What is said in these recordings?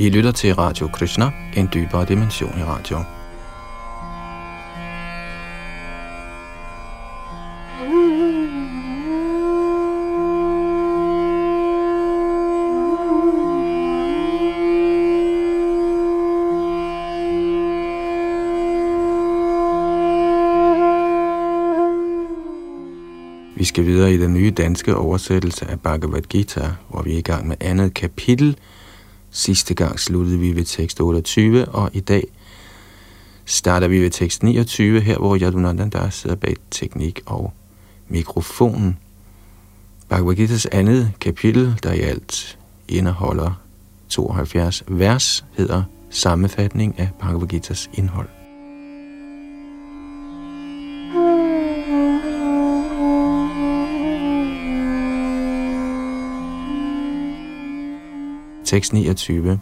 I lytter til Radio Krishna, en dybere dimension i radio. Vi skal videre i den nye danske oversættelse af Bhagavad Gita, hvor vi er i gang med andet kapitel. Sidste gang sluttede vi ved tekst 28, og i dag starter vi ved tekst 29, her hvor Yadunandan sidder bag teknik og mikrofonen. Bhagavad Gita's andet kapitel, der i alt indeholder 72 vers, hedder Sammenfatning af Bhagavad Gita's indhold. Tekst 29.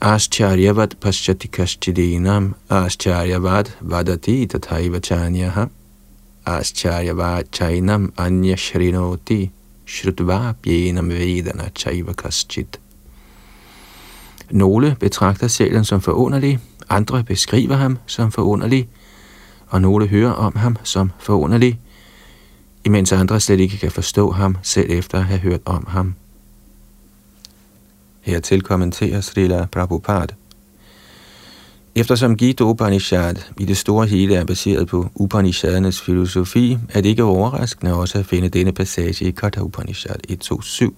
Ascharyavat paschatikaschidinam Ascharyavat vadati tathaiva chanyaha, Ascharyavat chainam anya shrinoti, Shrutva bjenam vedana chaiva kaschit. Nogle betragter sjælen som forunderlig, andre beskriver ham som forunderlig, og nogle hører om ham som forunderlig, imens andre slet ikke kan forstå ham, selv efter at have hørt om ham. Hertil kommenterer Srila Prabhupada. Eftersom Gita Upanishad i det store hele er baseret på Upanishadernes filosofi, er det ikke overraskende også at finde denne passage i Katha Upanishad 1.2.7.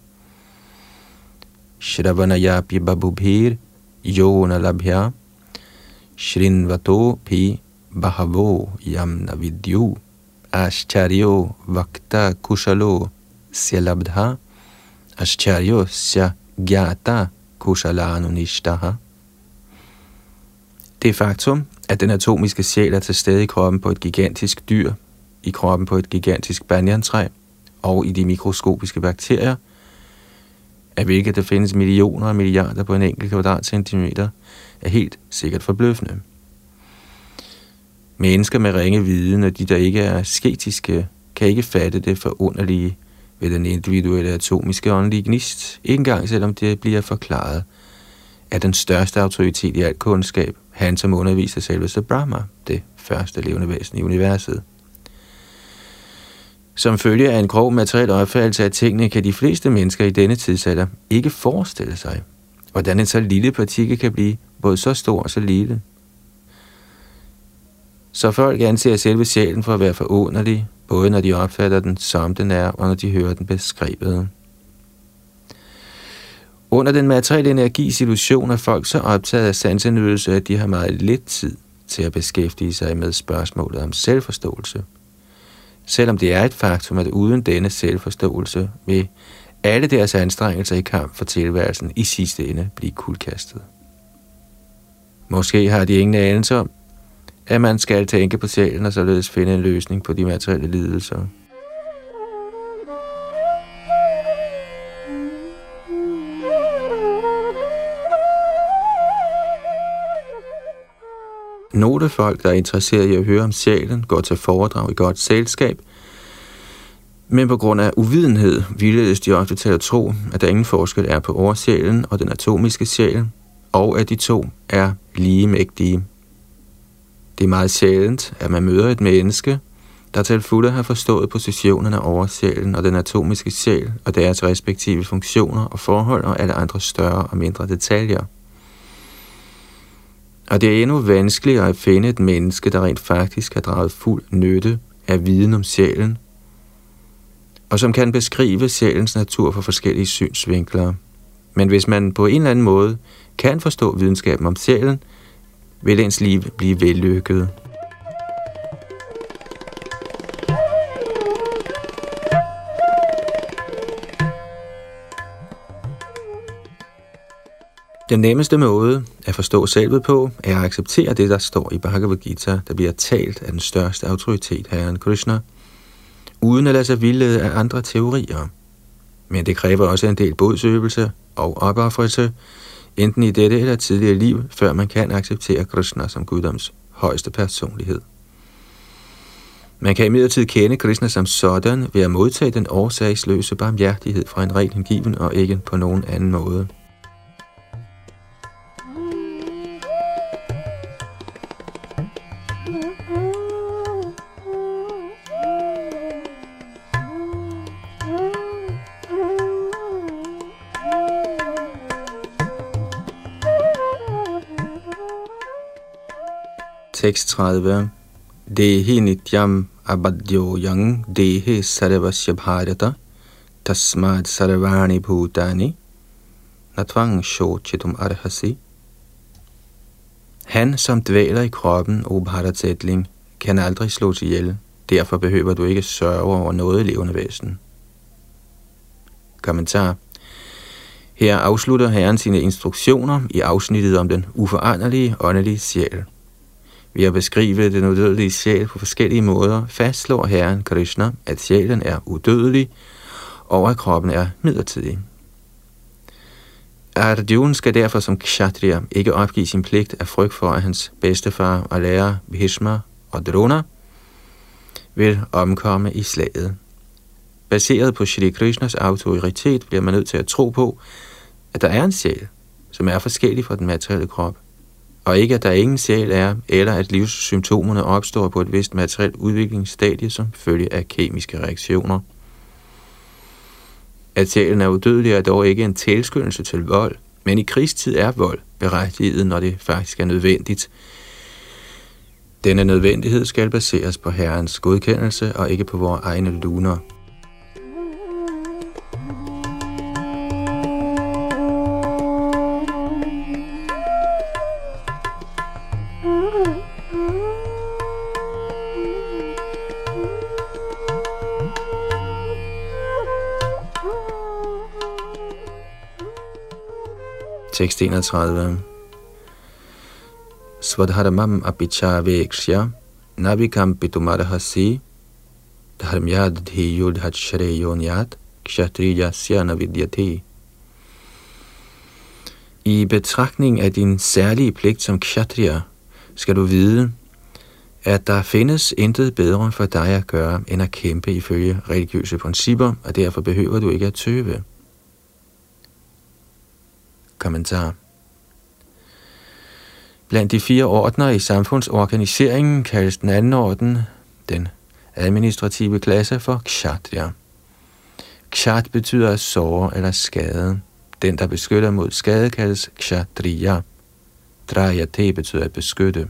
Shravanaya babubhir yona labhya shrinvato pi bahavo yamna vidyu Ashcharyo vakta kushalo Selabdha Ashcharyo sya gyata kushalanunishtaha. Det faktum, at den atomiske sjæl er til stede i kroppen på et gigantisk dyr, i kroppen på et gigantisk banyantræ og i de mikroskopiske bakterier, af hvilket der findes millioner og milliarder på en enkelt kvadratcentimeter, er helt sikkert forbløffende. Mennesker med ringe viden og de, der ikke er sketiske, kan ikke fatte det forunderlige ved den individuelle atomiske åndelige gnist, ikke engang selvom det bliver forklaret af den største autoritet i al kundskab, han som underviser selveste Brahma, det første levende væsen i universet. Som følge af en grov materiel opfattelse af tingene, kan de fleste mennesker i denne tidsalder ikke forestille sig, hvordan en så lille partikel kan blive både så stor og så lille. Så folk anser selve sjælen for at være forunderlig, både når de opfatter den som den er, og når de hører den beskrevet. Under den materielle energis illusion er folk så optaget af sansenydelse, at de har meget lidt tid til at beskæftige sig med spørgsmålet om selvforståelse. Selvom det er et faktum, at uden denne selvforståelse vil alle deres anstrengelser i kamp for tilværelsen i sidste ende blive kuldkastet. Måske har de ingen anelse om, at man skal tænke på sjælen og således finde en løsning på de materielle lidelser. Nogle folk, der er interesseret i at høre om sjælen, går til foredrag i godt selskab, men på grund af uvidenhed vildledes de ofte til at tro, at der ingen forskel er på oversjælen og den atomiske sjæl, og at de to er lige mægtige. Det er meget sjældent, at man møder et menneske, der til fulde har forstået positionerne over sjælen og den atomiske sjæl og deres respektive funktioner og forhold og alle andre større og mindre detaljer. Og det er endnu vanskeligere at finde et menneske, der rent faktisk har draget fuld nytte af viden om sjælen, og som kan beskrive sjælens natur fra forskellige synsvinkler. Men hvis man på en eller anden måde kan forstå videnskaben om sjælen, vil ens liv blive vellykket. Den nemmeste måde at forstå selvet på, er at acceptere det, der står i Bhagavad Gita, der bliver talt af den største autoritet, Herren Krishna, uden at lade sig vildlede af andre teorier. Men det kræver også en del bodsøvelse og opoffrelse, enten i dette eller tidligere liv, før man kan acceptere Krishna som Guddoms højeste personlighed. Man kan imidlertid kende Krishna som sådan ved at modtage den årsagsløse barmhjertighed fra en ren hengiven og ikke på nogen anden måde. Tekst 30. Dehi nityam abadyo yang dehi sarvasya bharata tasmad sarvani bhutani natvang shochitum arhasi. Han, som dvæler i kroppen, o Bharatetling, kan aldrig slås ihjel. Derfor behøver du ikke sørge over noget levende væsen. Kommentar. Her afslutter Herren sine instruktioner i afsnittet om den uforanderlige åndelige sjæl. Ved at beskrive den udødelige sjæl på forskellige måder, fastslår Herren Krishna, at sjælen er udødelig, og at kroppen er midlertidig. Arjuna skal derfor som kshatriya ikke opgive sin pligt af frygt for, at hans bedstefar og lærer Bhishma og Drona vil omkomme i slaget. Baseret på Shri Krishnas autoritet bliver man nødt til at tro på, at der er en sjæl, som er forskellig fra den materielle krop og ikke at der ingen sjæl er, eller at livssymptomerne opstår på et vist materielt udviklingsstadie som følge af kemiske reaktioner. At sjælen er udødelig er dog ikke en tilskyndelse til vold, men i krigstid er vold berettiget, når det faktisk er nødvendigt. Denne nødvendighed skal baseres på Herrens godkendelse og ikke på vores egne luner. 31. Svadharamam apichavekshya navikam pitumarhasi dharmyad dhiyudhat shreyonyat kshatriyasya navidyati. I betragtning af din særlige pligt som kshatriya, skal du vide, at der findes intet bedre for dig at gøre, end at kæmpe ifølge religiøse principper, og derfor behøver du ikke at tøve. Kommentar. Blandt de fire ordner i samfundsorganiseringen kaldes den anden orden, den administrative klasse, for kshatriya. Kshat betyder at såre eller skade. Den, der beskytter mod skade, kaldes kshatriya. Drayate betyder at beskytte.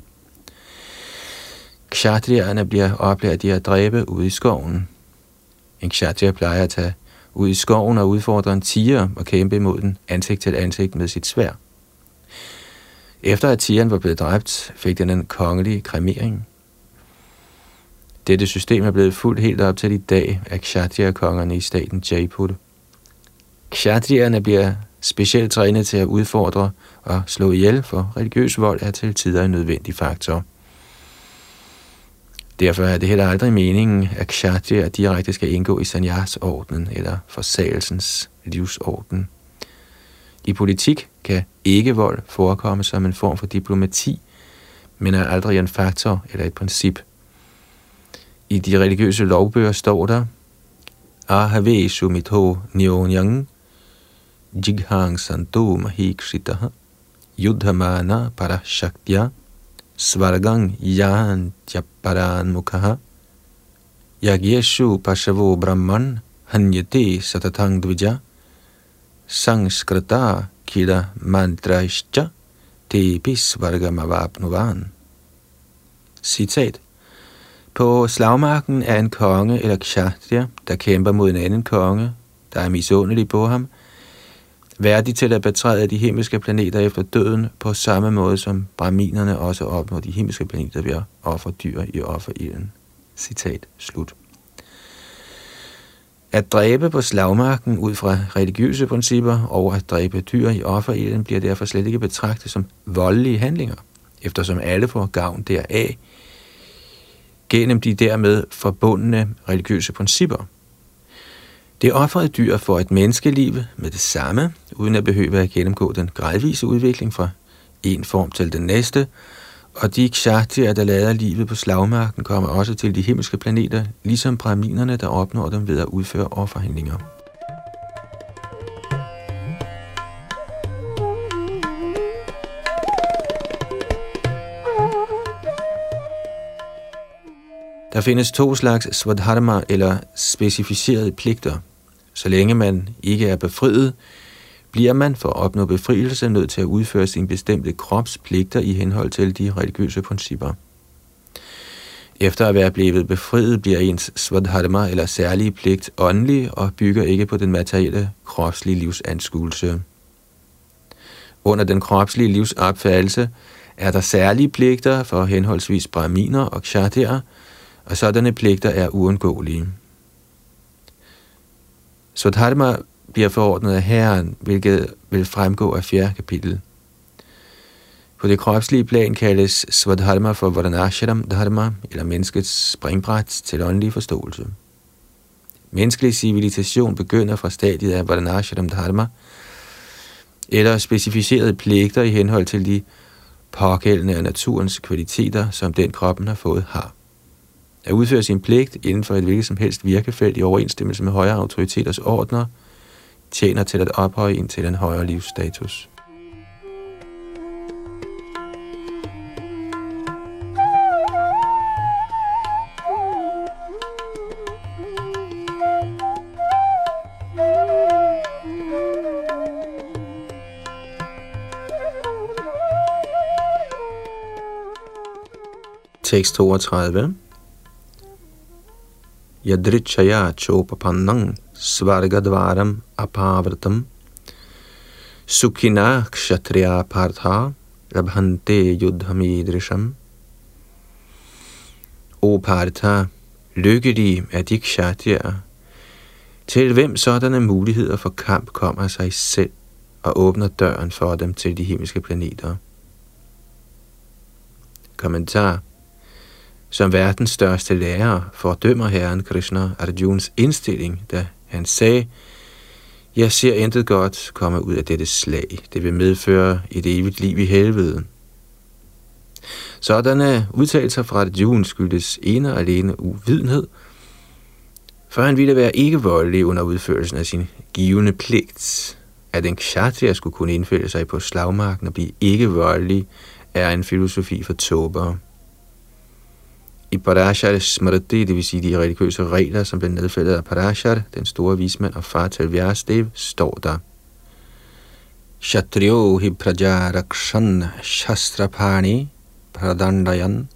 Kshatriyerne bliver oplært i at dræbe ude i skoven. En kshatriya plejer at tage ud i skoven og udfordre en tiger og kæmpe imod den ansigt til ansigt med sit svær. Efter at tigeren var blevet dræbt, fik den en kongelig kremering. Dette system er blevet fuldt helt op til i dag af Kshatriya-kongerne i staten Jaipur. Kshatriyerne bliver specielt trænet til at udfordre og slå ihjel, for religiøs vold er til tider en nødvendig faktor. Derfor er det heller aldrig meningen, at kshatriya direkte skal indgå i sanyas-ordenen eller forsagelsens livsorden. I politik kan ikke vold forekomme som en form for diplomati, men er aldrig en faktor eller et princip. I de religiøse lovbøger står der, Ahave sumitho nyonyang jighang santo mahikshitaha yudhamana parashaktya svargang yantyaparan mukha yagyeshu pashavo brahman hanyate satatang dvija sangskrita kida mantraishcha tepi svargamavapnuvan. Citat. På slagmarken er en konge eller kshatriya, der kæmper mod en anden konge, der er misundelig på ham, værdig til at betræde de himmelske planeter efter døden, på samme måde som brahminerne også opnår de himmelske planeter ved at ofre dyr i offerilden. Citat slut. At dræbe på slagmarken ud fra religiøse principper og at dræbe dyr i offerilden bliver derfor slet ikke betragtet som voldelige handlinger, eftersom alle får gavn deraf gennem de dermed forbundne religiøse principper. Det offrede dyr for et menneskeliv med det samme, uden at behøve at gennemgå den gradvise udvikling fra en form til den næste, og de kshatriya, der lader livet på slagmarken, kommer også til de himmelske planeter, ligesom braminerne, der opnår dem ved at udføre offerhandlinger. Der findes to slags svadharma eller specificerede pligter. Så længe man ikke er befriet, bliver man for at opnå befrielse nødt til at udføre sine bestemte kropspligter i henhold til de religiøse principper. Efter at være blevet befriet, bliver ens svadharma eller særlige pligt åndelig og bygger ikke på den materielle kropslige livsanskuelse. Under den kropslige livsopfattelse er der særlige pligter for henholdsvis brahminer og kshatriyer, og sådanne pligter er uundgåelige. Svadharma bliver forordnet af Herren, hvilket vil fremgå af fjerde kapitel. På det kropslige plan kaldes Svadharma for Varanashram Dharma, eller menneskets springbræt til åndelig forståelse. Menneskelig civilisation begynder fra stadiet af Varanashram Dharma, eller specificerede pligter i henhold til de pågældende af naturens kvaliteter, som den kroppen har fået har. At udføre sin pligt inden for et hvilket som helst virkefelt i overensstemmelse med højere autoriteters ordner, tjener til at ophøje en til en højere livsstatus. Tekst 32. Yadrichaya chopapannang svargadvaram apavratam sukhina kshatriya partha labhante yudhamidrisham. O Partha, lykkelige er de kshatriyaer, til hvem sådanne muligheder for kamp kommer sig selv og åbner døren for dem til de himmelske planeter. Kommentar som verdens største lærer fordømmer herren Krishna Arjuns indstilling, da han sagde, jeg ser intet godt komme ud af dette slag. Det vil medføre et evigt liv i helvede. Sådanne udtalelser fra Arjun skyldes ene og alene uvidenhed, for han ville være ikke voldelig under udførelsen af sin givende pligt. At en kshatriya skulle kunne indfælde sig på slagmarken og blive ikke voldelig, er en filosofi for tåber. I Parashar Smriti, det vil sige de religiøse regler, som blev nedfældet af Parashar, den store vismand og far til Vyastev, står der. Kshatriyo hi prajarakshan shastrapani pradandayan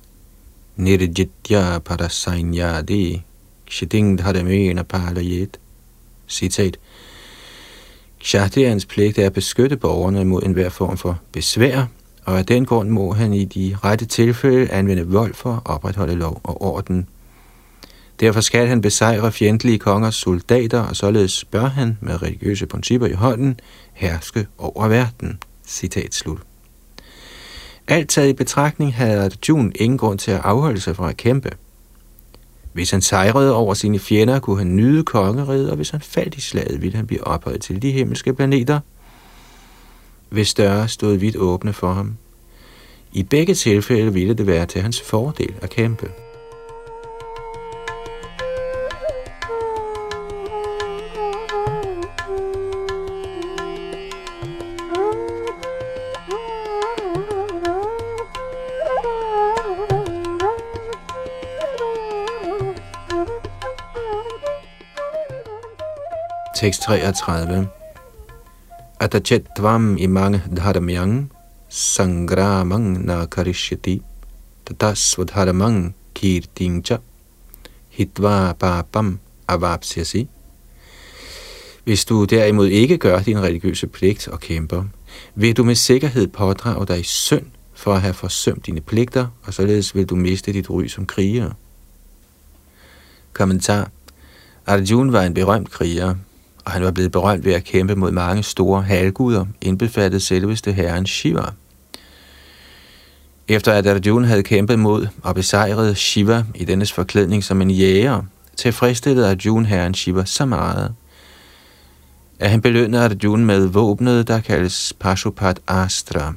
nirjitya parasainyadi kshiting dharamena palayet. Citat. Kshatriyans pligt er at beskytte borgerne mod enhver form for besvær, og af den grund må han i de rette tilfælde anvende vold for at opretholde lov og orden. Derfor skal han besejre fjendtlige kongers soldater, og således bør han med religiøse principper i hånden herske over verden. Citat slut. Alt taget i betragtning havde Arjun ingen grund til at afholde sig fra at kæmpe. Hvis han sejrede over sine fjender, kunne han nyde kongeriget, og hvis han faldt i slaget, ville han blive ophøjet til de himmelske planeter – hvis døre stod vidt åbne for ham. I begge tilfælde ville det være til hans fordel at kæmpe. Tekst 33 Atachet tvam imang dharmyang sangramang na karishyati tatasvadharamang kirtingcha hitva papam avapsyasi. Hvis du derimod ikke gør din religiøse pligt og kæmper, vil du med sikkerhed pådrage dig synd for at have forsømt dine pligter, og således vil du miste dit ry som kriger. Kommentar Arjun var en berømt kriger, og han var blevet berømt ved at kæmpe mod mange store halvguder, indbefattet selveste herren Shiva. Efter at Arjuna havde kæmpet mod og besejret Shiva i dennes forklædning som en jæger, tilfredsstillede Arjuna herren Shiva så meget, at han belønnede Arjuna med våbnet, der kaldes Pashupat Astra.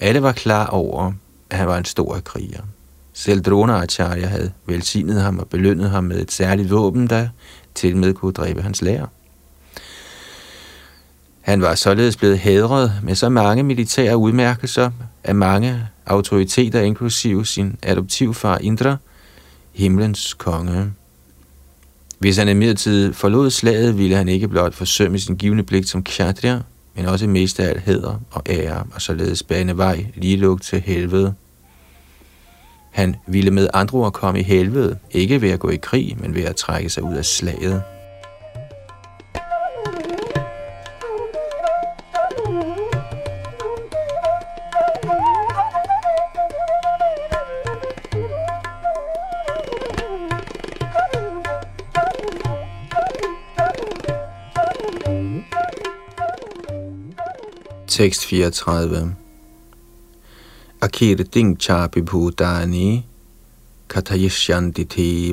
Alle var klar over, at han var en stor kriger. Selv Acharya havde velsignet ham og belønnet ham med et særligt våben, der til med kunne dræbe hans lærer. Han var således blevet hædret med så mange militære udmærkelser af mange autoriteter, inklusive sin adoptivfar Indra, himlens konge. Hvis han imidlertid forlod slaget, ville han ikke blot forsømme sin givende pligt som kshatriya, men også mest af alt hæder og ære, og således bane vej lige luk til helvede. Han ville med andre ord komme i helvede, ikke ved at gå i krig, men ved at trække sig ud af slaget. Tekst 34 Akirting chapi bhutani kathayishyanti te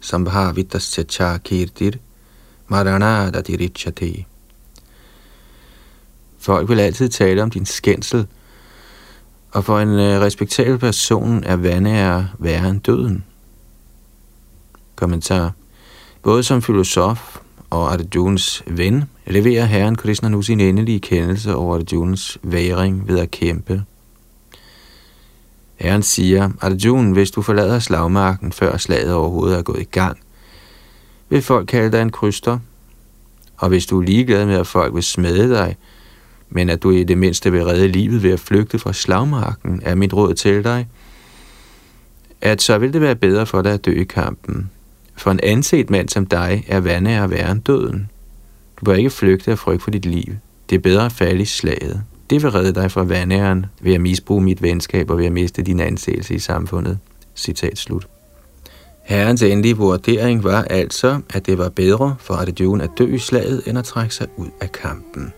sambhavitasya cha kirtir maranadatirichyate. Folk vil altid tale om din skændsel, og for en øh, respektabel person er vandære værre end døden. Kommentar. Både som filosof og Arjunas ven, leverer Herren Krishna nu sin endelige kendelse over Arjunas væring ved at kæmpe. Herren siger, Arjun, hvis du forlader slagmarken, før slaget overhovedet er gået i gang, vil folk kalde dig en kryster. Og hvis du er ligeglad med, at folk vil smede dig, men at du i det mindste vil redde livet ved at flygte fra slagmarken, er mit råd til dig, at så vil det være bedre for dig at dø i kampen. For en anset mand som dig er vande at være end døden. Du bør ikke flygte af frygt for dit liv. Det er bedre at falde i slaget. Det vil redde dig fra vandæren ved at misbruge mit venskab og ved at miste din anseelse i samfundet. Citat slut. Herrens endelige vurdering var altså, at det var bedre for Arjuna at dø i slaget, end at trække sig ud af kampen.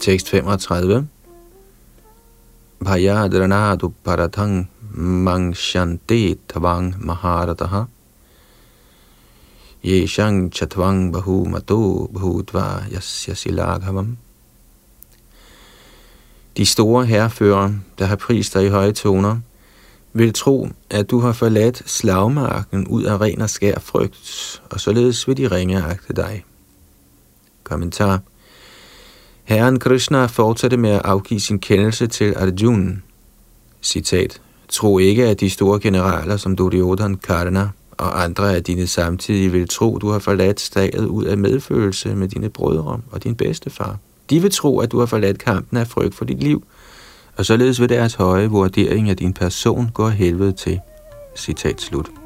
Tekst 35. Bhayadranadu paratang mangshante tavang maharataha yeshang chatvang bahu mato bhutva yasya silaghavam. De store herrefører, der har prist dig i høje toner, vil tro, at du har forladt slagmarken ud af ren og skær frygt, og således vil de ringeagte dig. Kommentar Herren Krishna fortsatte med at afgive sin kendelse til Arjuna. Citat. Tro ikke, at de store generaler som Duryodhan, Karna og andre af dine samtidige vil tro, du har forladt staget ud af medfølelse med dine brødre og din bedstefar. De vil tro, at du har forladt kampen af frygt for dit liv, og således vil deres høje vurdering af din person gå helvede til. Citat slut.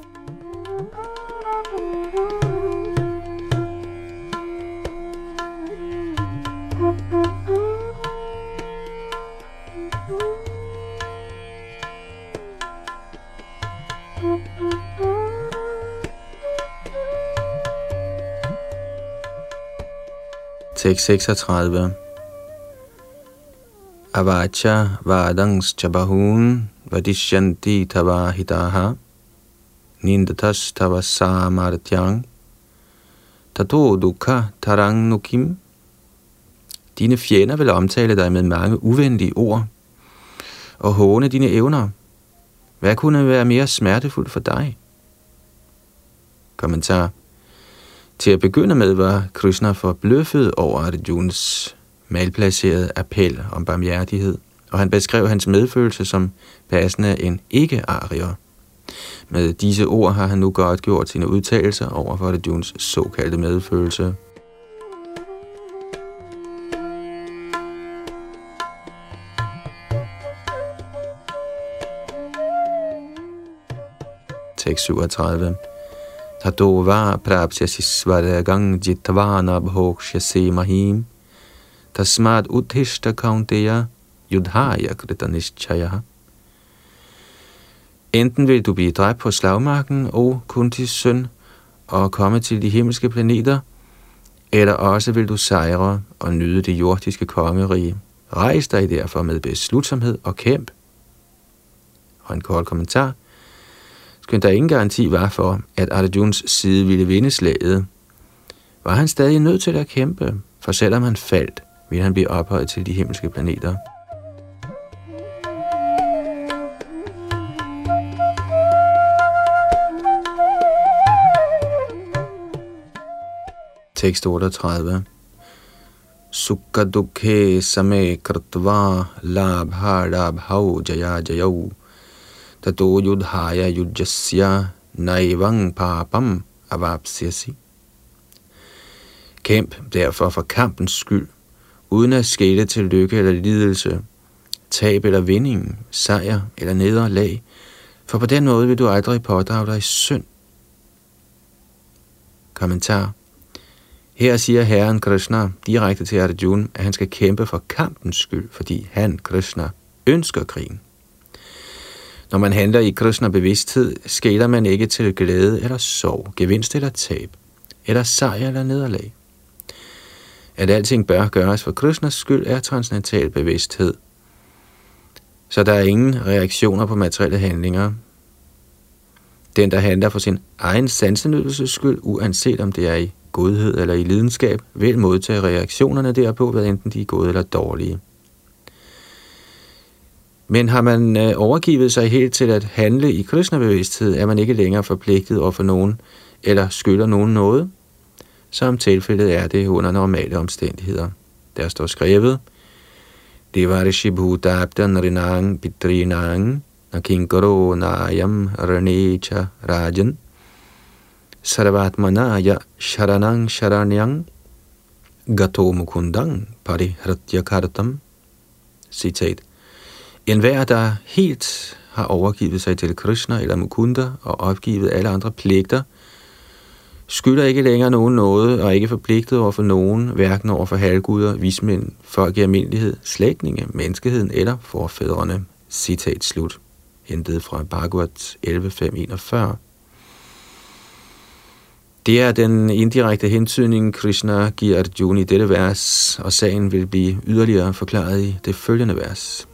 Tekst 36 Avacha vadangs chabahun vadishyanti tavahitaha nindatas tava samartyang tato dukha tarang nukim. Dine fjender vil omtale dig med mange uvenlige ord og håne dine evner. Hvad kunne være mere smertefuldt for dig? Kommentar til at begynde med var Krishna forbløffet over Arjuns malplacerede appel om barmhjertighed, og han beskrev hans medfølelse som passende en ikke-arier. Med disse ord har han nu godt gjort sine udtalelser over for Arjuns såkaldte medfølelse. Tekst 37 Tatova prapsyasi svaragang jitvana bhokshyasi mahim. Tasmad uthishta kaunteya yudhaya krita nishchaya. Enten vil du blive dræbt på slagmarken, og Kuntis søn, og komme til de himmelske planeter, eller også vil du sejre og nyde det jordiske kongerige. Rejs dig derfor med beslutsomhed og kæmp. Og en kort kommentar – skønt der ingen garanti var for, at Arjuns side ville vinde slaget, var han stadig nødt til at kæmpe, for selvom han faldt, ville han blive ophøjet til de himmelske planeter. Tekst 38 Sukha dukhe same kratva labha labhau jaya jayau tato yudhaya yudjasya naivang papam avapsyasi. Kæmp derfor for kampens skyld, uden at skæle til lykke eller lidelse, tab eller vinding, sejr eller nederlag, for på den måde vil du aldrig pådrage dig synd. Kommentar her siger Herren Krishna direkte til Arjuna, at han skal kæmpe for kampens skyld, fordi han, Krishna, ønsker krigen. Når man handler i Krishna bevidsthed, skæler man ikke til glæde eller sorg, gevinst eller tab, eller sejr eller nederlag. At alting bør gøres for Krishnas skyld er transcendental bevidsthed. Så der er ingen reaktioner på materielle handlinger. Den, der handler for sin egen sansenydelses skyld, uanset om det er i godhed eller i lidenskab, vil modtage reaktionerne derpå, hvad enten de er gode eller dårlige. Men har man øh, overgivet sig helt til at handle i Krishna-bevidsthed, er man ikke længere forpligtet over for nogen, eller skylder nogen noget, som tilfældet er det under normale omstændigheder. Der står skrevet, Devarishi Bhutabdan Rinang Pitrinang Nakinkaro Nayam Ranecha Rajan Sarvatmanaya Sharanang Sharanyang Gato Mukundang Kartam Citat. En hver, der helt har overgivet sig til Krishna eller Mukunda og opgivet alle andre pligter, skylder ikke længere nogen noget og er ikke forpligtet over for nogen, hverken over for halvguder, vismænd, folk i almindelighed, slægtninge, menneskeheden eller forfædrene. Citat slut. Hentet fra Bhagavad 11.5.41. Det er den indirekte hentydning, Krishna giver Arjuna i dette vers, og sagen vil blive yderligere forklaret i det følgende vers.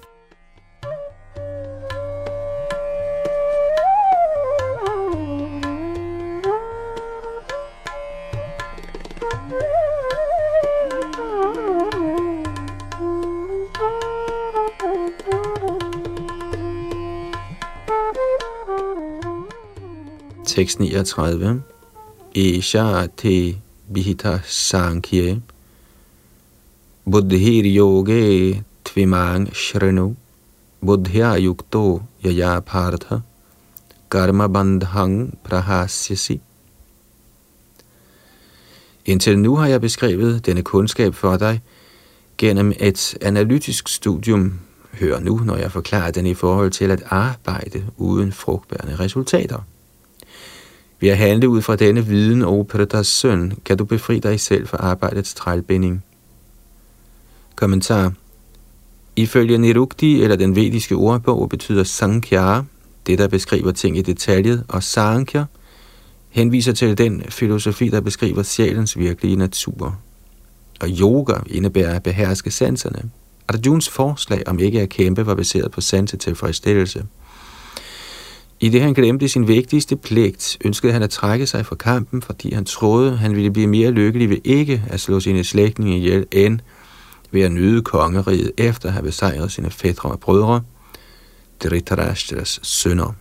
639. Isha te bihita sankhye buddhir yoge tvimang shrenu buddhya yukto yaya partha karma bandhang prahasyasi. Indtil nu har jeg beskrevet denne kundskab for dig gennem et analytisk studium. Hør nu, når jeg forklarer den i forhold til at arbejde uden frugtbærende resultater. Ved at handle ud fra denne viden, o Pretas søn, kan du befri dig selv fra arbejdets trælbinding. Kommentar Ifølge Nirukti eller den vediske ordbog betyder Sankhya, det der beskriver ting i detaljet, og Sankhya henviser til den filosofi, der beskriver sjælens virkelige natur. Og yoga indebærer at beherske sanserne. Arjuns forslag om ikke at kæmpe var baseret på sansetilfredsstillelse. tilfredsstillelse. I det han glemte sin vigtigste pligt, ønskede han at trække sig fra kampen, fordi han troede, han ville blive mere lykkelig ved ikke at slå sine slægtninge ihjel, end ved at nyde kongeriget efter at have besejret sine fædre og brødre, Dhritarashtra's sønner.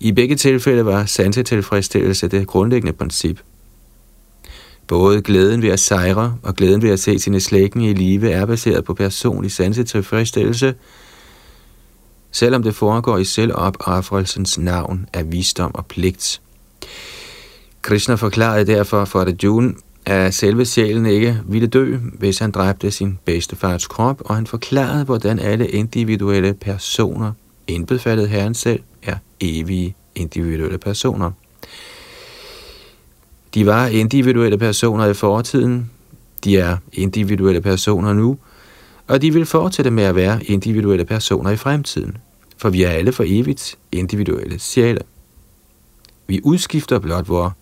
I begge tilfælde var sansetilfredsstillelse det grundlæggende princip. Både glæden ved at sejre og glæden ved at se sine slægtninge i live er baseret på personlig sansetilfredsstillelse, selvom det foregår i selvopoffrelsens navn af visdom og pligt. Krishna forklarede derfor for Arjuna, at selve sjælen ikke ville dø, hvis han dræbte sin bedstefars krop, og han forklarede, hvordan alle individuelle personer, indbefattet herren selv, er evige individuelle personer. De var individuelle personer i fortiden, de er individuelle personer nu, og de vil fortsætte med at være individuelle personer i fremtiden, for vi er alle for evigt individuelle sjæle. Vi udskifter blot vores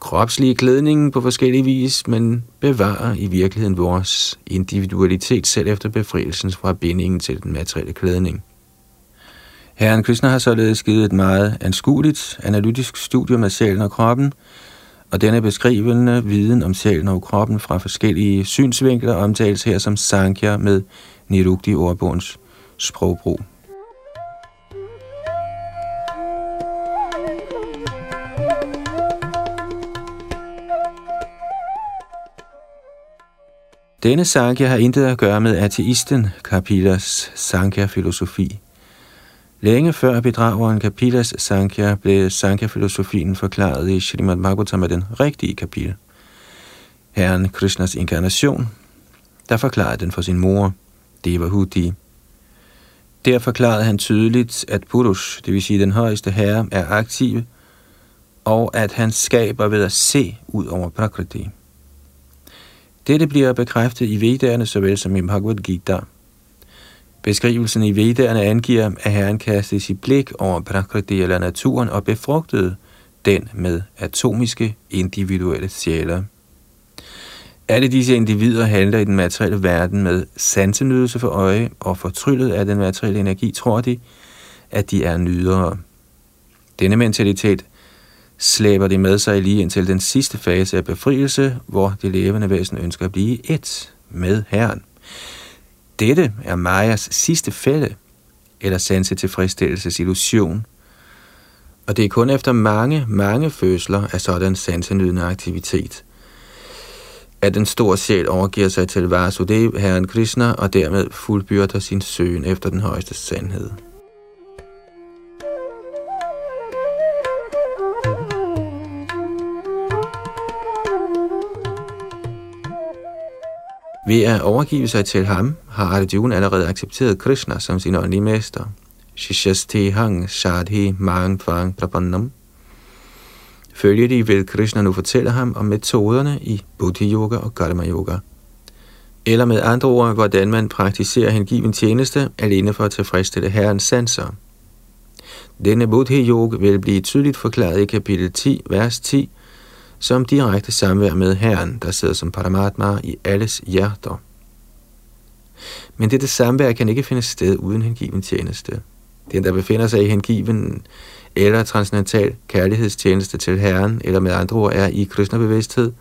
kropslige klædning på forskellige vis, men bevarer i virkeligheden vores individualitet selv efter befrielsen fra bindingen til den materielle klædning. Herren Krishna har således givet et meget anskueligt, analytisk studium af sjælen og kroppen, og denne beskrivende viden om sjælen og kroppen fra forskellige synsvinkler omtales her som Sankhya med Nirukti ordbogens sprogbrug. Denne Sankhya har intet at gøre med ateisten Kapilas Sankhya-filosofi. Længe før bedrageren Kapilas Sankhya blev Sankhya-filosofien forklaret i Srimad Bhagavatam med den rigtige Kapil, Herren Krishnas inkarnation, der forklarede den for sin mor, Devahuti. Der forklarede han tydeligt, at Purush, det vil sige den højeste herre, er aktiv, og at han skaber ved at se ud over Prakriti. Dette bliver bekræftet i Vedderne såvel som i Bhagavad Gita. Beskrivelsen i Vedderne angiver, at Herren kastede sit blik over Prakriti eller naturen og befrugtede den med atomiske individuelle sjæler. Alle disse individer handler i den materielle verden med sansenydelse for øje, og fortryllet af den materielle energi tror de, at de er nydere. Denne mentalitet slæber de med sig lige indtil den sidste fase af befrielse, hvor de levende væsen ønsker at blive et med Herren. Dette er Majas sidste fælde, eller sanse tilfredsstillelses illusion, og det er kun efter mange, mange fødsler af sådan sansenydende aktivitet, at den store sjæl overgiver sig til Vasudev, Herren Krishna, og dermed fuldbyrder sin søgen efter den højeste sandhed. Ved at overgive sig til ham, har Arjuna allerede accepteret Krishna som sin åndelige mester. Shishaste hang shadhi mang tvang prabannam. Følger de vil Krishna nu fortælle ham om metoderne i Buddhi Yoga og Karma Yoga. Eller med andre ord, hvordan man praktiserer hengiven tjeneste alene for at tilfredsstille herrens sanser. Denne Buddhi Yoga vil blive tydeligt forklaret i kapitel 10, vers 10, som direkte samvær med Herren, der sidder som Paramatma i alles hjerter. Men dette samvær kan ikke finde sted uden hengiven tjeneste. Den, der befinder sig i hengiven eller transcendental kærlighedstjeneste til Herren, eller med andre ord er i Krishna-bevidsthed,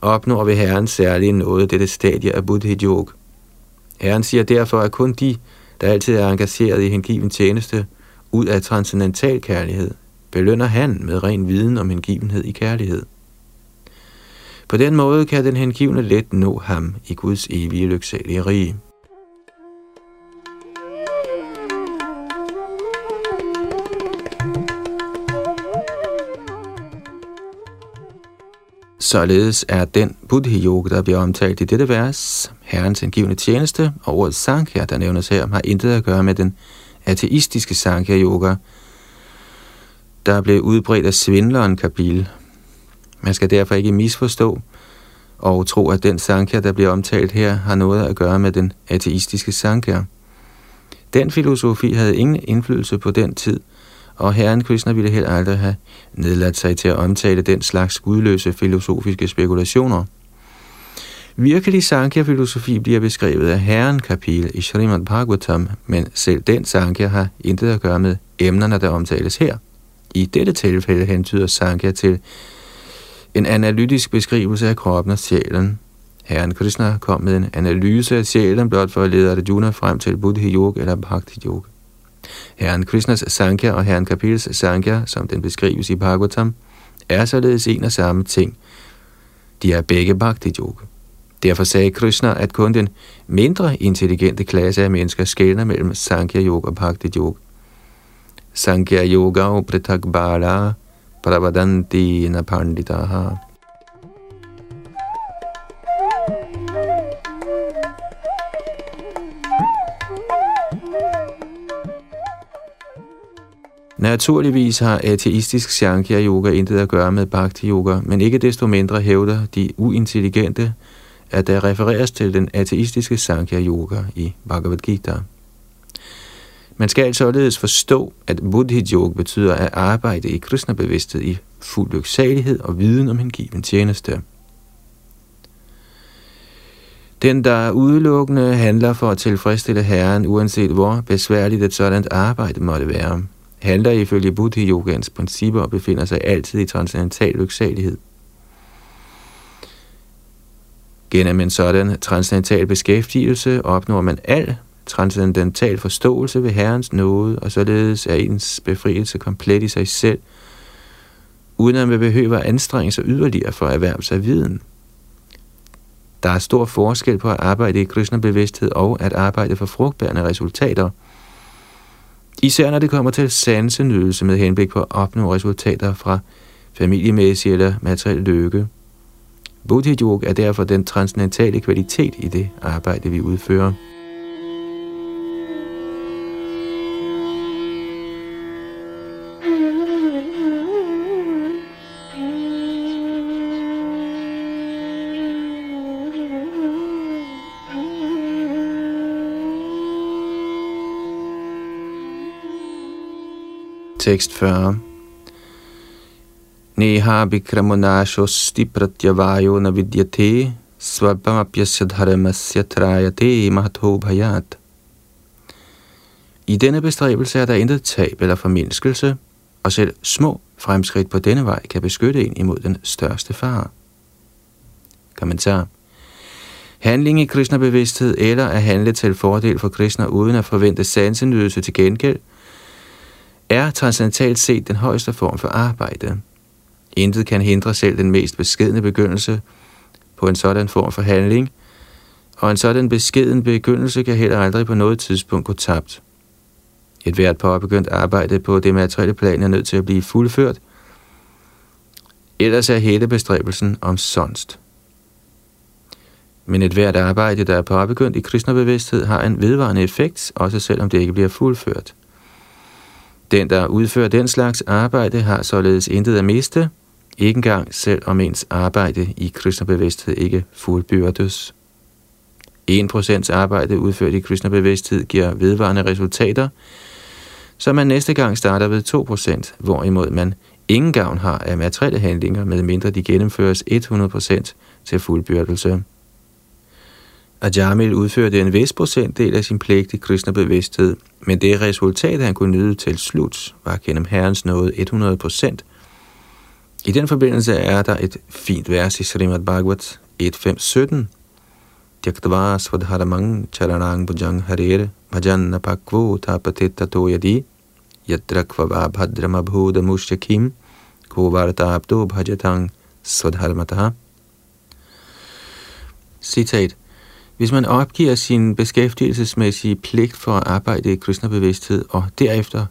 opnår ved Herren særlig noget dette stadie af Buddhi -yog. Herren siger derfor, at kun de, der altid er engageret i hengiven tjeneste, ud af transcendental kærlighed, belønner han med ren viden om hengivenhed i kærlighed. På den måde kan den hengivne let nå ham i Guds evige lyksalige rige. Således er den buddhi yoga, der bliver omtalt i dette vers, herrens hengivne tjeneste, og ordet sankhya, der nævnes her, har intet at gøre med den ateistiske sankhya yoga, der blev udbredt af svindleren Kabil. Man skal derfor ikke misforstå og tro, at den Sankhya, der bliver omtalt her, har noget at gøre med den ateistiske Sankhya. Den filosofi havde ingen indflydelse på den tid, og herren Krishna ville heller aldrig have nedladt sig til at omtale den slags gudløse filosofiske spekulationer. Virkelig Sankhya-filosofi bliver beskrevet af herren Kapil i Srimad Bhagavatam, men selv den Sankhya har intet at gøre med emnerne, der omtales her. I dette tilfælde hentyder Sankhya til en analytisk beskrivelse af kroppen og sjælen. Herren Krishna kom med en analyse af sjælen blot for at lede Arjuna frem til Buddhi Yoga eller Bhakti Yoga. Herren Krishnas Sankhya og Herren Kapils Sankhya, som den beskrives i Bhagavatam, er således en og samme ting. De er begge Bhakti Yoga. Derfor sagde Krishna, at kun den mindre intelligente klasse af mennesker skældner mellem Sankhya Yoga og Bhakti Yoga. Sankhya Yoga og Prithak Bala Pravadanti Napanditaha. Naturligvis har ateistisk Sankhya Yoga intet at gøre med Bhakti Yoga, men ikke desto mindre hævder de uintelligente, at der refereres til den ateistiske Sankhya Yoga i Bhagavad Gita. Man skal altså således forstå, at Buddhi Yoga betyder at arbejde i kristnebevidsthed i fuld lyksalighed og viden om hengiven tjeneste. Den, der udelukkende handler for at tilfredsstille Herren, uanset hvor besværligt et sådan arbejde måtte være, handler ifølge Buddhi Yogans principper og befinder sig altid i transcendental lyksalighed. Gennem en sådan transcendental beskæftigelse opnår man al transcendental forståelse ved Herrens nåde, og således er ens befrielse komplet i sig selv, uden at man behøver at anstrenge sig yderligere for at erhverve sig viden. Der er stor forskel på at arbejde i Krishna-bevidsthed og at arbejde for frugtbærende resultater. Især når det kommer til sansenydelse med henblik på at opnå resultater fra familiemæssig eller materiel lykke. Buddhi Yoga er derfor den transcendentale kvalitet i det arbejde, vi udfører. Tekst 40 Neha vikramonashosti pratyavayo na vidyate svabhamapyasya dharmasya trayate mahatho bhayat. I denne bestræbelse er der intet tab eller formindskelse, og selv små fremskridt på denne vej kan beskytte en imod den største fare. Kommentar. Handling i Krishna-bevidsthed eller at handle til fordel for Krishna uden at forvente sansenydelse til gengæld, er transcendentalt set den højeste form for arbejde. Intet kan hindre selv den mest beskedne begyndelse på en sådan form for handling, og en sådan beskeden begyndelse kan heller aldrig på noget tidspunkt gå tabt. Et hvert påbegyndt arbejde på det materielle plan er nødt til at blive fuldført, ellers er hele bestræbelsen om sonst. Men et hvert arbejde, der er påbegyndt i kristnebevidsthed, har en vedvarende effekt, også selvom det ikke bliver fuldført. Den, der udfører den slags arbejde, har således intet at miste, ikke engang selv om ens arbejde i kristnebevidsthed ikke fuldbyrdes. 1% arbejde udført i kristnebevidsthed giver vedvarende resultater, så man næste gang starter ved 2%, hvorimod man ingen gavn har af materielle handlinger, medmindre de gennemføres 100% til fuldbyrdelse. Ajamil udførte en vis procentdel af sin pligt i kristne bevidsthed, men det resultat, han kunne nyde til slut, var gennem Herrens nåde 100 procent. I den forbindelse er der et fint vers i Srimad Bhagavat 1.5.17. Tyaktva svadharamang charanang bujang harere bhajanna pakvo tapatetta toyadi yatra kvava bhadrama bhuda mushyakim kovartabdo bhajatang svadharmataha. Citat. Hvis man opgiver sin beskæftigelsesmæssige pligt for at arbejde i kristnebevidsthed og derefter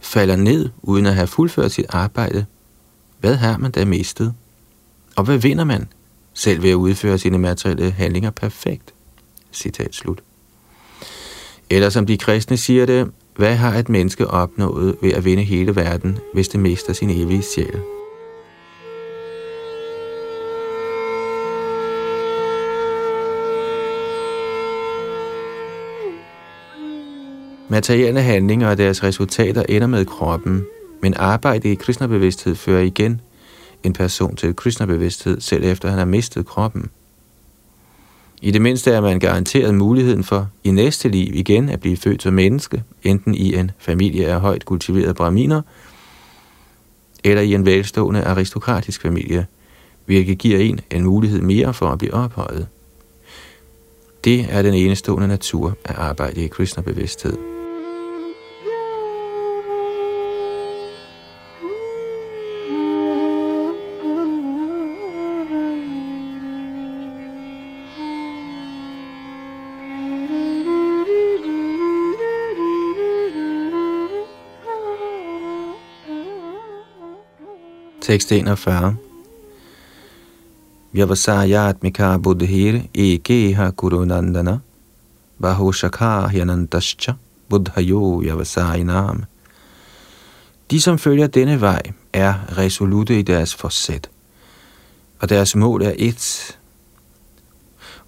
falder ned uden at have fuldført sit arbejde, hvad har man da mistet? Og hvad vinder man, selv ved at udføre sine materielle handlinger perfekt? Citat slut. Eller som de kristne siger det, hvad har et menneske opnået ved at vinde hele verden, hvis det mister sin evige sjæl? Materielle handlinger og deres resultater ender med kroppen, men arbejde i kristnebevidsthed fører igen en person til kristnebevidsthed, selv efter han har mistet kroppen. I det mindste er man garanteret muligheden for i næste liv igen at blive født som menneske, enten i en familie af højt kultiverede braminer, eller i en velstående aristokratisk familie, hvilket giver en en mulighed mere for at blive ophøjet. Det er den enestående natur af arbejde i kristnebevidsthed. bevidsthed. Tekst 41. Vyavasayatmika buddhir ekeha kurunandana bahushakha hyanantascha buddhayo vyavasayinam. De, som følger denne vej, er resolute i deres forsæt, og deres mål er et.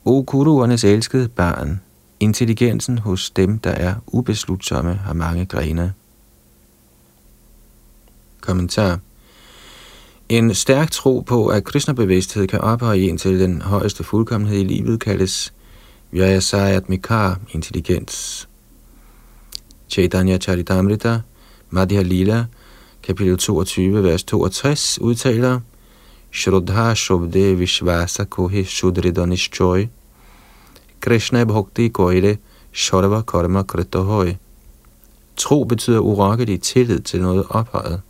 O kuruernes elskede barn, intelligensen hos dem, der er ubeslutsomme, har mange grene. Kommentar en stærk tro på, at Krishna-bevidsthed kan ophøje en til den højeste fuldkommenhed i livet, kaldes Vyayasayat Mikar, intelligens. Chaitanya Charitamrita, Madhya Lila, kapitel 22, vers 62, udtaler Shraddha Shobde Vishvasa Kohi Shudridanishchoy Krishna Bhakti Koile Sharva Karma Kritohoy Tro betyder urokkelig tillid til noget ophøjet.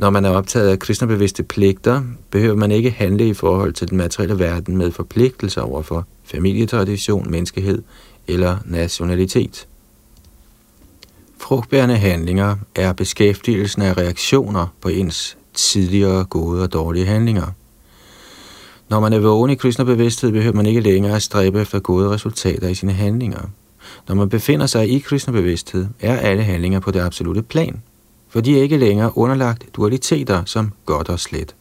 Når man er optaget af kristnebevidste pligter, behøver man ikke handle i forhold til den materielle verden med forpligtelser over for familietradition, menneskehed eller nationalitet. Frugtbærende handlinger er beskæftigelsen af reaktioner på ens tidligere gode og dårlige handlinger. Når man er vågen i kristnebevidsthed, behøver man ikke længere at stræbe efter gode resultater i sine handlinger. Når man befinder sig i kristnebevidsthed, er alle handlinger på det absolute plan – for de er ikke længere underlagt dualiteter som godt og slet.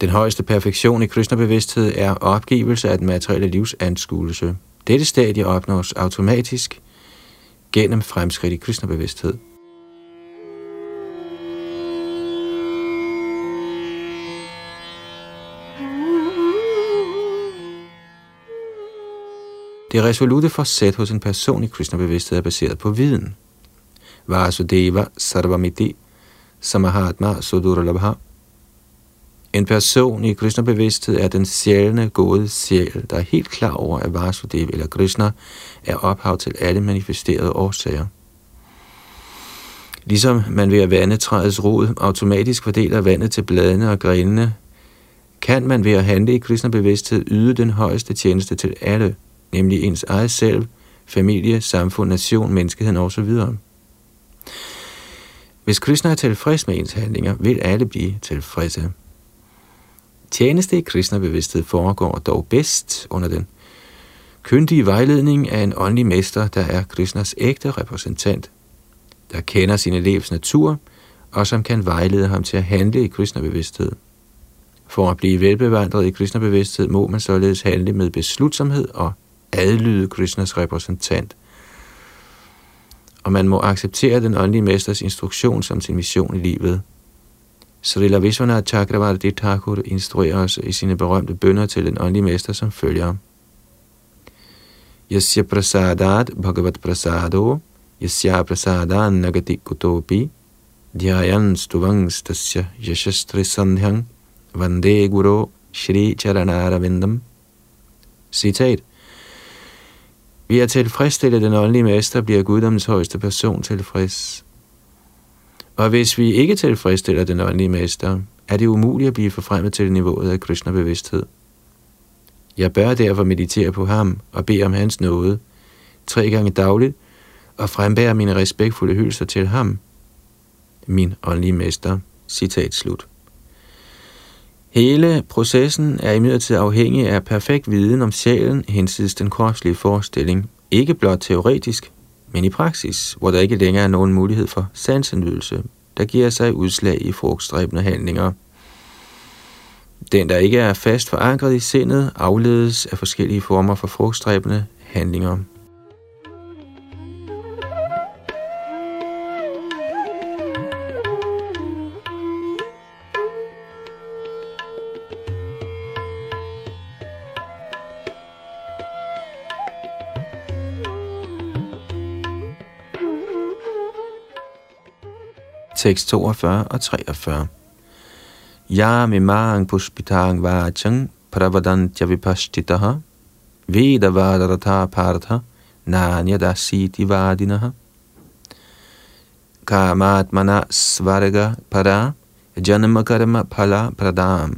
Den højeste perfektion i Krishna-bevidsthed er opgivelse af den materielle livsanskuelse. Dette stadie opnås automatisk gennem fremskridt i Krishna-bevidsthed. Det resolute forsæt hos en person i Krishna-bevidsthed er baseret på viden – Vasudeva Sarvamiti Samahatma Sudurlabha. En person i Krishna-bevidsthed er den sjældne gode sjæl, der er helt klar over, at Vasudeva eller Krishna er ophav til alle manifesterede årsager. Ligesom man ved at vande træets rod automatisk fordeler vandet til bladene og grenene, kan man ved at handle i Krishna-bevidsthed yde den højeste tjeneste til alle, nemlig ens eget selv, familie, samfund, nation, menneskeheden osv. Hvis Krishna er tilfreds med ens handlinger, vil alle blive tilfredse. Tjeneste i Krishna-bevidsthed foregår dog bedst under den kyndige vejledning af en åndelig mester, der er Krishnas ægte repræsentant, der kender sin elevs natur, og som kan vejlede ham til at handle i Krishna-bevidsthed. For at blive velbevandret i Krishna-bevidsthed må man således handle med beslutsomhed og adlyde Krishnas repræsentant – og man må acceptere den åndelige mesters instruktion som sin mission i livet. Srila Vishwanath Chakravarti Thakur instruerer os i sine berømte bønder til den åndelige mester, som følger. Yasya prasadat bhagavat prasado, yasya prasadan nagati kutopi, dhyayan stuvangstasya yashastri sandhyang, vande guru shri charanaravindam. Citat. Ved at tilfredsstille den åndelige mester, bliver guddommens højeste person tilfreds. Og hvis vi ikke tilfredsstiller den åndelige mester, er det umuligt at blive forfremmet til niveauet af Krishna-bevidsthed. Jeg bør derfor meditere på ham og bede om hans nåde tre gange dagligt og frembære mine respektfulde hylser til ham, min åndelige mester. Citat slut. Hele processen er imidlertid afhængig af perfekt viden om sjælen hensides den kropslige forestilling, ikke blot teoretisk, men i praksis, hvor der ikke længere er nogen mulighed for sansenydelse, der giver sig udslag i frugtstræbende handlinger. Den, der ikke er fast forankret i sindet, afledes af forskellige former for frugtstræbende handlinger. tekst 42 og 43. Ja mi mimang pushpitang vachang pravadantya vipashtitaha vedavadaratha partha nanya dasiti vadinaha कामात्मना स्वर्ग परा जन्म कर्म फल प्रदाम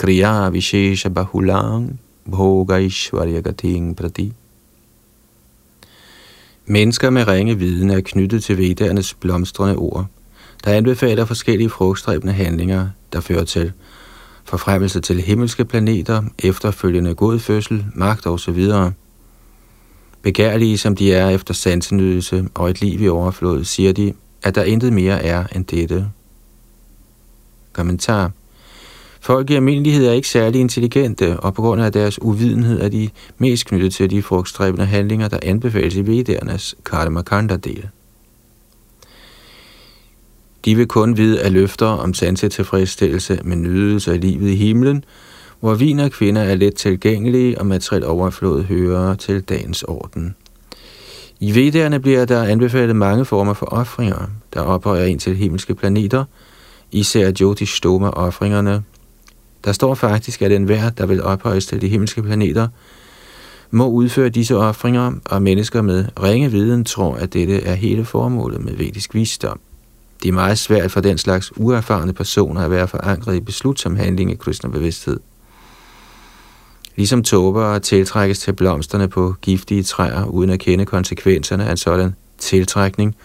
क्रिया विशेष बहुलां भोगैश्वर्य गतिं prati Mennesker med ringe viden er knyttet til vedernes blomstrende ord, der anbefaler forskellige frugtstræbende handlinger, der fører til forfremmelse til himmelske planeter, efterfølgende god fødsel, magt osv. Begærlige som de er efter sansenydelse og et liv i overflod, siger de, at der intet mere er end dette. Kommentar Folk i almindelighed er ikke særlig intelligente, og på grund af deres uvidenhed er de mest knyttet til de frugtstræbende handlinger, der anbefales i vedernes karmakanda-del. De vil kun vide af løfter om sanset tilfredsstillelse med nydelse af livet i himlen, hvor vin og kvinder er let tilgængelige og materielt overflod hører til dagens orden. I vedderne bliver der anbefalet mange former for ofringer, der ophøjer ind til himmelske planeter, især Jyotish Stoma offringerne der står faktisk, at enhver, der vil ophøjes til de himmelske planeter, må udføre disse ofringer, og mennesker med ringe viden tror, at dette er hele formålet med vedisk visdom. Det er meget svært for den slags uerfarne personer at være forankret i beslutsom handling i kristne bevidsthed. Ligesom tåber tiltrækkes til blomsterne på giftige træer uden at kende konsekvenserne af en sådan tiltrækning,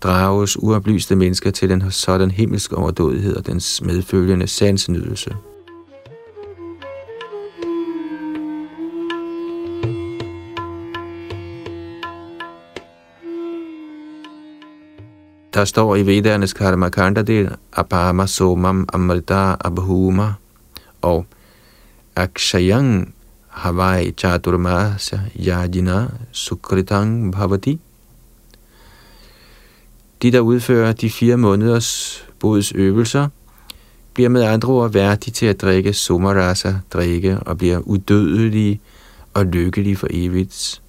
drages uoplyste mennesker til den sådan himmelsk overdådighed og dens medfølgende sansenydelse. Der står i Vedernes Karmakanda del Apama Somam Amrita Abhuma og Akshayang Havai Chaturmasya Yajina Sukritang Bhavati. De, der udfører de fire måneders bods øvelser, bliver med andre ord værdige til at drikke somarasa drikke og bliver udødelige og lykkelige for evigt.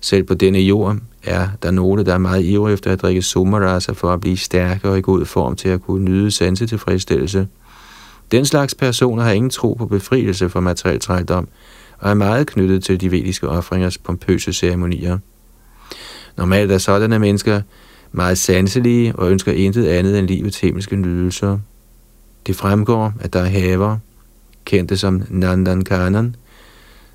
Selv på denne jord er der nogle, der er meget ivrige efter at drikke sumarasa for at blive stærke og i god form til at kunne nyde sanse tilfredsstillelse. Den slags personer har ingen tro på befrielse fra materiel trældom og er meget knyttet til de vediske offringers pompøse ceremonier. Normalt er sådanne mennesker meget sanselige og ønsker intet andet end livets himmelske nydelser. Det fremgår, at der er haver, kendte som Nandankanan,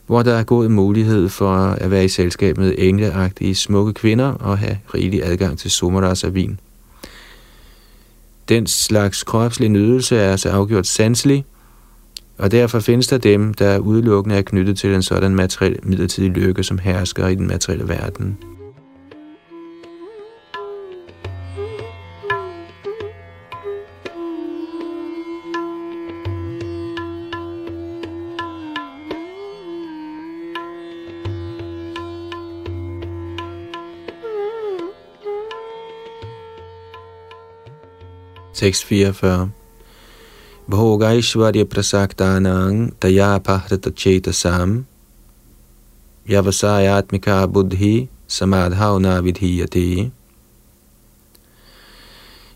hvor der er god mulighed for at være i selskab med engleagtige smukke kvinder og have rigelig adgang til somaras af vin. Den slags kropslig nydelse er altså afgjort sanselig, og derfor findes der dem, der udelukkende er knyttet til en sådan materiel midlertidig lykke, som hersker i den materielle verden. 644 Bhogaishvarya prasaktanang taya pahrata chetasam. Yavasayatmika buddhi samadhavna vidhiyate.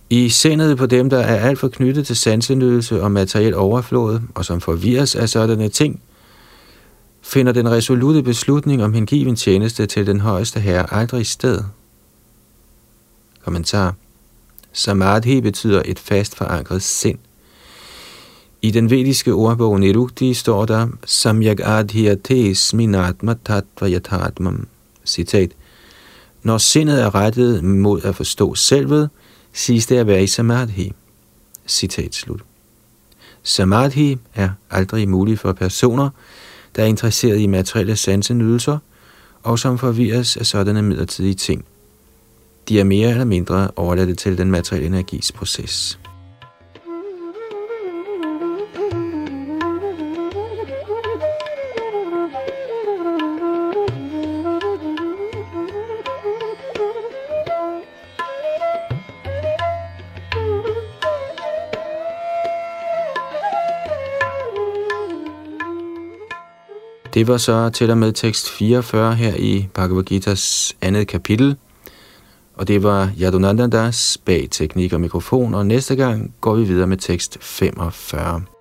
I sindet på dem, der er alt for knyttet til sansenydelse og materiel overflod, og som forvirres af sådanne ting, finder den resolute beslutning om hengiven tjeneste til den højeste herre aldrig sted. Kommentar. Samadhi betyder et fast forankret sind. I den vediske ordbog Nirukti står der Samyak adhyate sminatma tattva yathatmam. Citat. Når sindet er rettet mod at forstå selvet, siges det at være i samadhi. Citat slut. Samadhi er aldrig mulig for personer, der er interesseret i materielle sansenydelser, og som forvirres af sådanne midlertidige ting. De er mere eller mindre overladte til den materielle energis proces. Det var så til og med tekst 44 her i Bhagavad Gita's andet kapitel – og det var Yadunandandas bag teknik og mikrofon, og næste gang går vi videre med tekst 45.